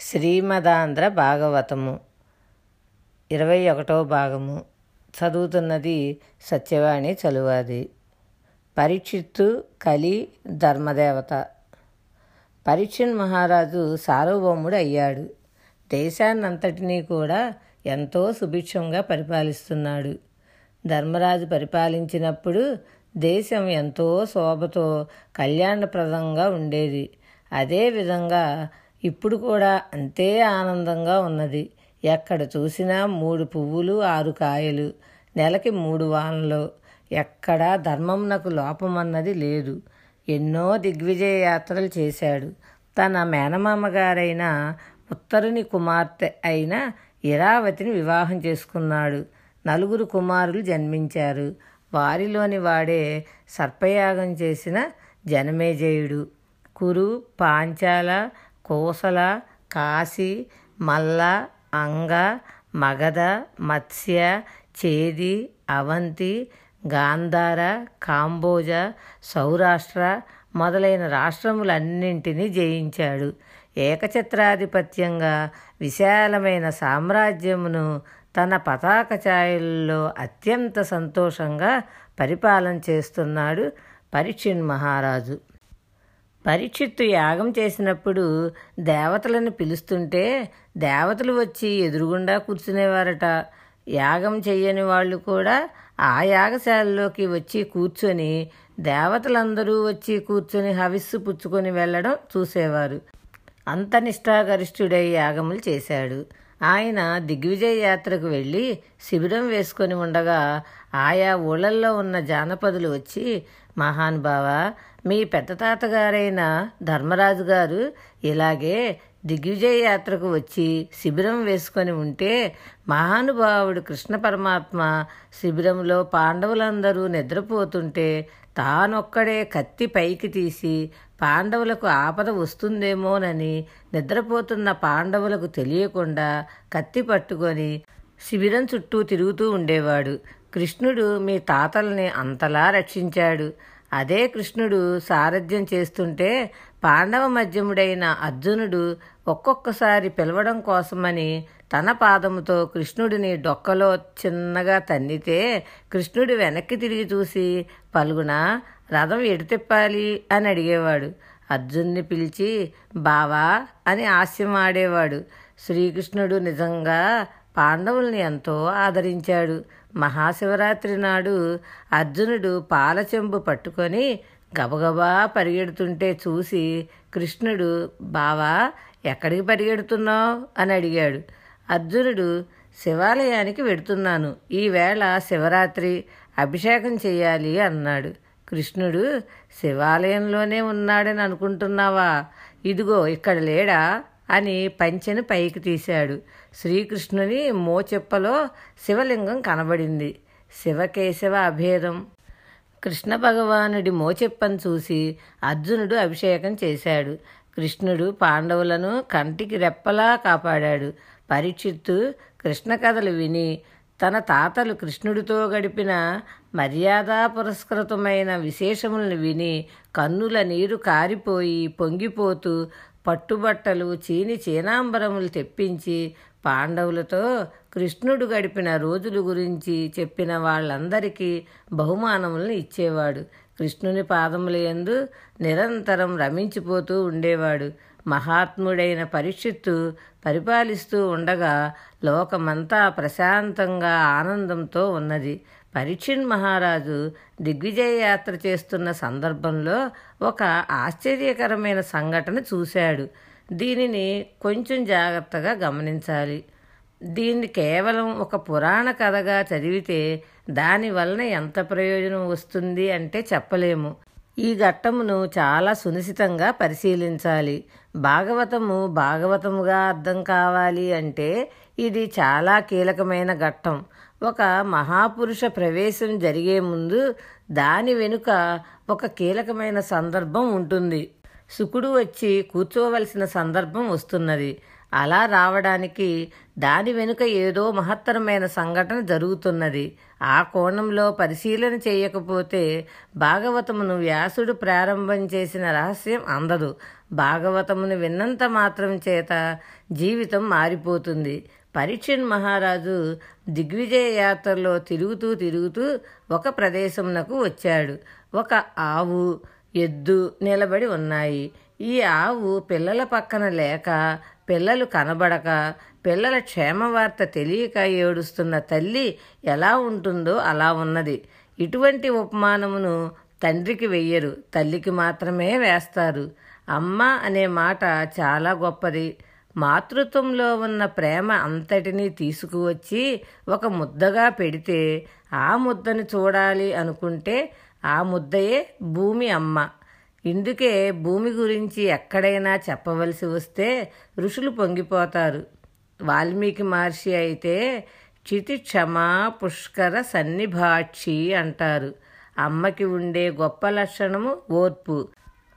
శ్రీమదాంధ్ర భాగవతము ఇరవై ఒకటో భాగము. చదువుతున్నది సత్యవాణి చలువాది. పరీక్షిత్తు కలి ధర్మదేవత. పరీక్షన్ మహారాజు సార్వభౌముడు అయ్యాడు. దేశాన్నంతటినీ కూడా ఎంతో సుభిక్షంగా పరిపాలిస్తున్నాడు. ధర్మరాజు పరిపాలించినప్పుడు దేశం ఎంతో శోభతో కళ్యాణప్రదంగా ఉండేది. అదేవిధంగా ఇప్పుడు కూడా అంతే ఆనందంగా ఉన్నది. ఎక్కడ చూసినా మూడు పువ్వులు ఆరు కాయలు నెలకి మూడు వానలు. ఎక్కడా ధర్మంనకు లోపమన్నది లేదు. ఎన్నో దిగ్విజయ యాత్రలు చేశాడు. తన మేనమామ గారైన ఉత్తరుని కుమార్తె అయిన ఇరావతిని వివాహం చేసుకున్నాడు. నలుగురు కుమారులు జన్మించారు. వారిలోని వాడే సర్పయాగం చేసిన జనమేజయుడు. కురు పాంచాల కోసల కాశీ మల్ల అంగ మగధ మత్స్య చేది అవంతి గాంధార కాంబోజ సౌరాష్ట్ర మొదలైన రాష్ట్రములన్నింటినీ జయించాడు. ఏకఛత్రాధిపత్యంగా విశాలమైన సామ్రాజ్యమును తన పతాక ఛాయల్లో అత్యంత సంతోషంగా పరిపాలన చేస్తున్నాడు పరీక్షిణ్ మహారాజు. పరీక్షిత్తు యాగం చేసినప్పుడు దేవతలను పిలుస్తుంటే దేవతలు వచ్చి ఎదురుగుండా కూర్చునేవారట. యాగం చెయ్యని వాళ్ళు కూడా ఆ యాగశాలలోకి వచ్చి కూర్చొని దేవతలందరూ వచ్చి కూర్చొని హవిస్సు పుచ్చుకొని వెళ్ళడం చూసేవారు. అంత నిష్ఠాగరిష్ఠుడై యాగములు చేశాడు. ఆయన దిగ్విజయ యాత్రకు వెళ్ళి శిబిరం వేసుకొని ఉండగా ఆయా ఊళ్ళల్లో ఉన్న జానపదులు వచ్చి మహానుభావ మీ పెద్ద తాతగారైన ధర్మరాజు గారు ఇలాగే దిగ్విజయ యాత్రకు వచ్చి శిబిరం వేసుకొని ఉంటే మహానుభావుడు కృష్ణ పరమాత్మ శిబిరంలో పాండవులందరూ నిద్రపోతుంటే తానొక్కడే కత్తి పైకి తీసి పాండవులకు ఆపద వస్తుందేమోనని నిద్రపోతున్న పాండవులకు తెలియకుండా కత్తి పట్టుకొని శిబిరం చుట్టూ తిరుగుతూ ఉండేవాడు. కృష్ణుడు మీ తాతల్ని అంతలా రక్షించాడు. అదే కృష్ణుడు సారథ్యం చేస్తుంటే పాండవ మధ్యముడైన అర్జునుడు ఒక్కొక్కసారి పిలవడం కోసమని తన పాదముతో కృష్ణుడిని డొక్కలో చిన్నగా తన్నితే కృష్ణుడు వెనక్కి తిరిగి చూసి పలుగున రథం ఎటు తిప్పాలి? అని అడిగేవాడు. అర్జున్ని పిలిచి బావా అని హాస్యం ఆడేవాడు శ్రీకృష్ణుడు నిజంగా పాండవుల్ని ఎంతో ఆదరించాడు. మహాశివరాత్రి నాడు అర్జునుడు పాలచెంబు పట్టుకొని గబగబా పరిగెడుతుంటే చూసి కృష్ణుడు బావా ఎక్కడికి పరిగెడుతున్నావు? అని అడిగాడు. అర్జునుడు శివాలయానికి వెడుతున్నాను. ఈవేళ శివరాత్రి అభిషేకం చేయాలి అన్నాడు. కృష్ణుడు శివాలయంలోనే ఉన్నాడని అనుకుంటున్నావా? ఇదిగో ఇక్కడ లేడా? అని పంచెను పైకి తీశాడు. శ్రీకృష్ణుని మోచెప్పలో శివలింగం కనబడింది. శివకేశవ అభేదం. కృష్ణ భగవానుడి మోచెప్పను చూసి అర్జునుడు అభిషేకం చేశాడు. కృష్ణుడు పాండవులను కంటికి రెప్పలా కాపాడాడు. పరీక్షిత్తు కృష్ణ కథలు విని తన తాతలు కృష్ణుడితో గడిపిన మర్యాదా పురస్కృతమైన విశేషములను విని కన్నుల నీరు కారిపోయి పొంగిపోతూ పట్టుబట్టలు చీని చీనాంబరములు తెప్పించి పాండవులతో కృష్ణుడు గడిపిన రోజుల గురించి చెప్పిన వాళ్ళందరికీ బహుమానములను ఇచ్చేవాడు. కృష్ణుని పాదములయందు నిరంతరం రమించిపోతూ ఉండేవాడు. మహాత్ముడైన పరీక్షిత్తు పరిపాలిస్తూ ఉండగా లోకమంతా ప్రశాంతంగా ఆనందంతో ఉన్నది. పరీక్షణ్ మహారాజు దిగ్విజయ యాత్ర చేస్తున్న సందర్భంలో ఒక ఆశ్చర్యకరమైన సంఘటన చూశాడు. దీనిని కొంచెం జాగ్రత్తగా గమనించాలి. దీన్ని కేవలం ఒక పురాణ కథగా చదివితే దాని వలన ఎంత ప్రయోజనం వస్తుంది అంటే చెప్పలేము. ఈ ఘట్టమును చాలా సునిశితంగా పరిశీలించాలి. భాగవతము భాగవతముగా అర్థం కావాలి అంటే ఇది చాలా కీలకమైన ఘట్టం. ఒక మహాపురుష ప్రవేశం జరిగే ముందు దాని వెనుక ఒక కీలకమైన సందర్భం ఉంటుంది. శుకుడు వచ్చి కూర్చోవలసిన సందర్భం వస్తున్నది. అలా రావడానికి దాని వెనుక ఏదో మహత్తరమైన సంఘటన జరుగుతున్నది. ఆ కోణంలో పరిశీలన చేయకపోతే భాగవతమును వ్యాసుడు ప్రారంభం చేసిన రహస్యం అందదు. భాగవతమును విన్నంత మాత్రం చేత జీవితం మారిపోతుంది. పరీక్షన్ మహారాజు దిగ్విజయ యాత్రలో తిరుగుతూ తిరుగుతూ ఒక ప్రదేశమునకు వచ్చాడు. ఒక ఆవు ఎద్దు నిలబడి ఉన్నాయి. ఈ ఆవు పిల్లల పక్కన లేక పిల్లలు కనబడక పిల్లల క్షేమ వార్త తెలియక ఏడుస్తున్న తల్లి ఎలా ఉంటుందో అలా ఉన్నది. ఇటువంటి ఉపమానమును తండ్రికి వెయ్యరు తల్లికి మాత్రమే వేస్తారు. అమ్మ అనే మాట చాలా గొప్పది. మాతృత్వంలో ఉన్న ప్రేమ అంతటినీ తీసుకువచ్చి ఒక ముద్దగా పెడితే ఆ ముద్దను చూడాలి అనుకుంటే ఆ ముద్దయే భూమి అమ్మ. ఇందుకే భూమి గురించి ఎక్కడైనా చెప్పవలసి వస్తే ఋషులు పొంగిపోతారు. వాల్మీకి మహర్షి అయితే చితి క్షమా పుష్కర సన్నిభాక్షి అంటారు. అమ్మకి ఉండే గొప్ప లక్షణము ఓర్పు.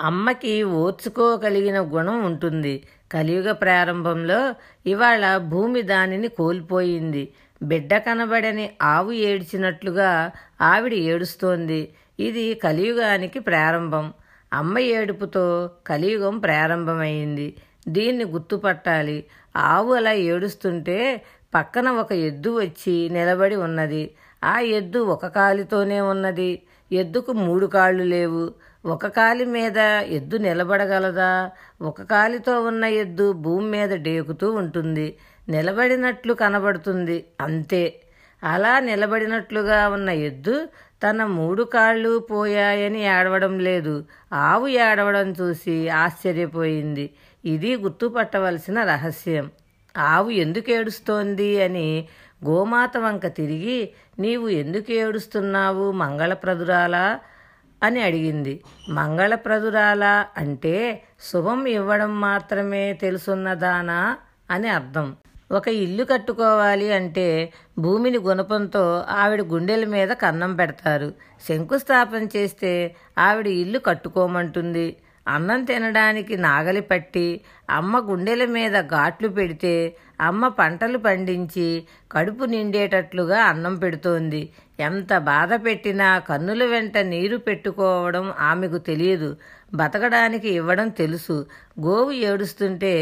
అమ్మకి ఓర్చుకోగలిగిన గుణం ఉంటుంది. కలియుగ ప్రారంభంలో ఇవాళ భూమి దానిని కోల్పోయింది. బిడ్డ కనబడని ఆవు ఏడ్చినట్లుగా ఆవిడ ఏడుస్తోంది. ఇది కలియుగానికి ప్రారంభం. అమ్మ ఏడుపుతో కలియుగం ప్రారంభమైంది. దీన్ని గుర్తుపట్టాలి. ఆవు అలా ఏడుస్తుంటే పక్కన ఒక ఎద్దు వచ్చి నిలబడి ఉన్నది. ఆ ఎద్దు ఒక కాలితోనే ఉన్నది. ఎద్దుకు మూడు కాళ్ళు లేవు. ఒక కాలి మీద ఎద్దు నిలబడగలదా? ఒక కాలితో ఉన్న ఎద్దు భూమి మీద డేకుతూ ఉంటుంది. నిలబడినట్లు కనబడుతుంది. అంతే. అలా నిలబడినట్లుగా ఉన్న ఎద్దు తన మూడు కాళ్ళు పోయాయని ఏడవడం లేదు. ఆవు ఏడవడం చూసి ఆశ్చర్యపోయింది. ఇది గుర్తుపట్టవలసిన రహస్యం. ఆవు ఎందుకు ఏడుస్తోంది అని గోమాత వంక తిరిగి నీవు ఎందుకు ఏడుస్తున్నావు మంగళప్రదురాలా? అని అడిగింది. మంగళప్రదురాలా అంటే శుభం ఇవ్వడం మాత్రమే తెలుసున్నదానా అని అర్థం. ఒక ఇల్లు కట్టుకోవాలి అంటే భూమిని గుణపంతో ఆవిడ గుండెల మీద కన్నం పెడతారు. శంకుస్థాపన చేస్తే ఆవిడ ఇల్లు కట్టుకోమంటుంది. అన్నం తినడానికి నాగలి పట్టి అమ్మ గుండెల మీద ఘాట్లు పెడితే అమ్మ పంటలు పండించి కడుపు నిండేటట్లుగా అన్నం పెడుతోంది. ఎంత బాధ పెట్టినా కన్నుల వెంట నీరు పెట్టుకోవడం ఆమెకు తెలియదు. బతకడానికి ఇవ్వడం తెలుసు. గోవు ఏడుస్తుంటే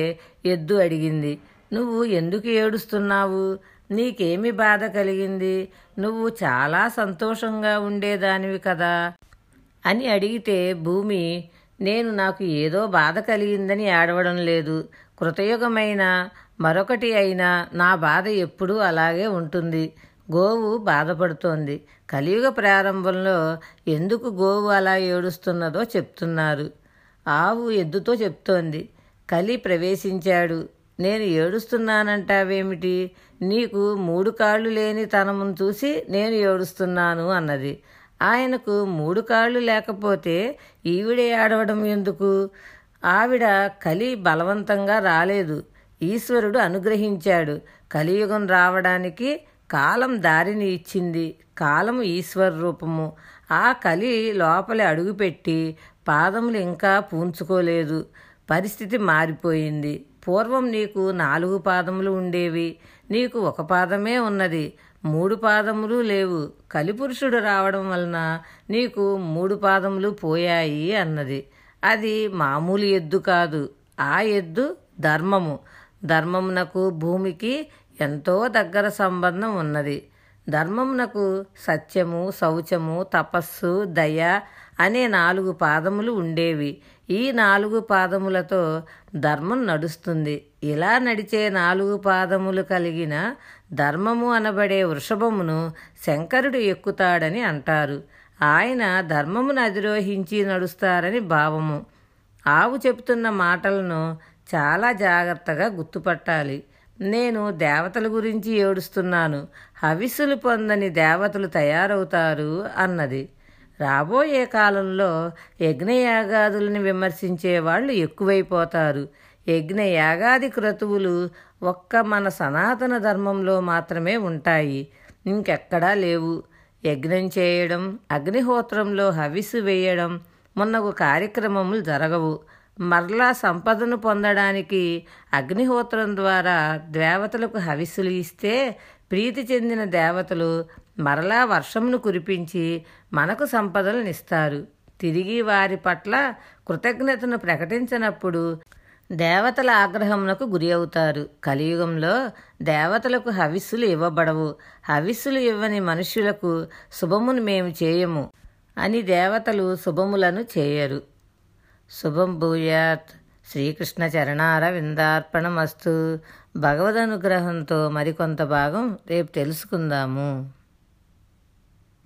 ఎద్దు అడిగింది. నువ్వు ఎందుకు ఏడుస్తున్నావు? నీకేమి బాధ కలిగింది? నువ్వు చాలా సంతోషంగా ఉండేదానివి కదా అని అడిగితే భూమి నేను నాకు ఏదో బాధ కలిగిందని ఏడవడం లేదు. కృతయుగమైన మరొకటి అయినా నా బాధ ఎప్పుడూ అలాగే ఉంటుంది. గోవు బాధపడుతోంది. కలియుగ ప్రారంభంలో ఎందుకు గోవు అలా ఏడుస్తున్నదో చెప్తున్నారు. ఆవు ఎద్దుతో చెప్తోంది. కలి ప్రవేశించాడు. నేను ఏడుస్తున్నానంటావేమిటి? నీకు మూడు కాళ్ళు లేని తనమును చూసి నేను ఏడుస్తున్నాను అన్నది. ఆయనకు మూడు కాళ్ళు లేకపోతే ఈవిడ ఏడవడం ఎందుకు? ఆవిడ కలి బలవంతంగా రాలేదు. ఈశ్వరుడు అనుగ్రహించాడు. కలియుగం రావడానికి కాలం దారిని ఇచ్చింది. కాలము ఈశ్వర రూపము. ఆ కలి లోపలి అడుగుపెట్టి పాదములు ఇంకా పూంచుకోలేదు. పరిస్థితి మారిపోయింది. పూర్వం నీకు నాలుగు పాదములు ఉండేవి. నీకు ఒక పాదమే ఉన్నది. మూడు పాదములు లేవు. కలిపురుషుడు రావడం వలన నీకు మూడు పాదములు పోయాయి అన్నది. అది మామూలు ఎద్దు కాదు. ఆ ఎద్దు ధర్మము. ధర్మమునకు భూమికి ఎంతో దగ్గర సంబంధం ఉన్నది. ధర్మమునకు సత్యము శౌచము తపస్సు దయ అనే నాలుగు పాదములు ఉండేవి. ఈ నాలుగు పాదములతో ధర్మం నడుస్తుంది. ఇలా నడిచే నాలుగు పాదములు కలిగిన ధర్మము అనబడే వృషభమును శంకరుడు ఎక్కుతాడని అంటారు. ఆయన ధర్మమును అధిరోహించి నడుస్తారని భావము. ఆవు చెబుతున్న మాటలను చాలా జాగ్రత్తగా గుర్తుపట్టాలి. నేను దేవతల గురించి ఏడుస్తున్నాను. హవిస్సులు పొందని దేవతలు తయారవుతారు అన్నది. రాబోయే కాలంలో యజ్ఞయాగాదులను విమర్శించే వాళ్ళు ఎక్కువైపోతారు. యజ్ఞ యాగాది క్రతువులు ఒక్క మన సనాతన ధర్మంలో మాత్రమే ఉంటాయి. ఇంకెక్కడా లేవు. యజ్ఞం చేయడం అగ్నిహోత్రంలో హవిస్సు వేయడం మొన్నగు కార్యక్రమములు జరగవు. మరలా సంపదను పొందడానికి అగ్నిహోత్రం ద్వారా దేవతలకు హవిస్సులు ఇస్తే ప్రీతి చెందిన దేవతలు మరలా వర్షమును కురిపించి మనకు సంపదలనిస్తారు తిరిగి వారి పట్ల కృతజ్ఞతను ప్రకటించినప్పుడు దేవతల ఆగ్రహమునకు గురి అవుతారు. కలియుగంలో దేవతలకు హవిస్సులు ఇవ్వబడవు. హవిస్సులు ఇవ్వని మనుష్యులకు శుభమును మేము చేయము అని దేవతలు శుభములను చేయరు. శుభం భూయాత్. శ్రీకృష్ణ చరణార విందార్పణమస్తు భగవద్ అనుగ్రహంతో మరికొంత భాగం రేపు తెలుసుకుందాము.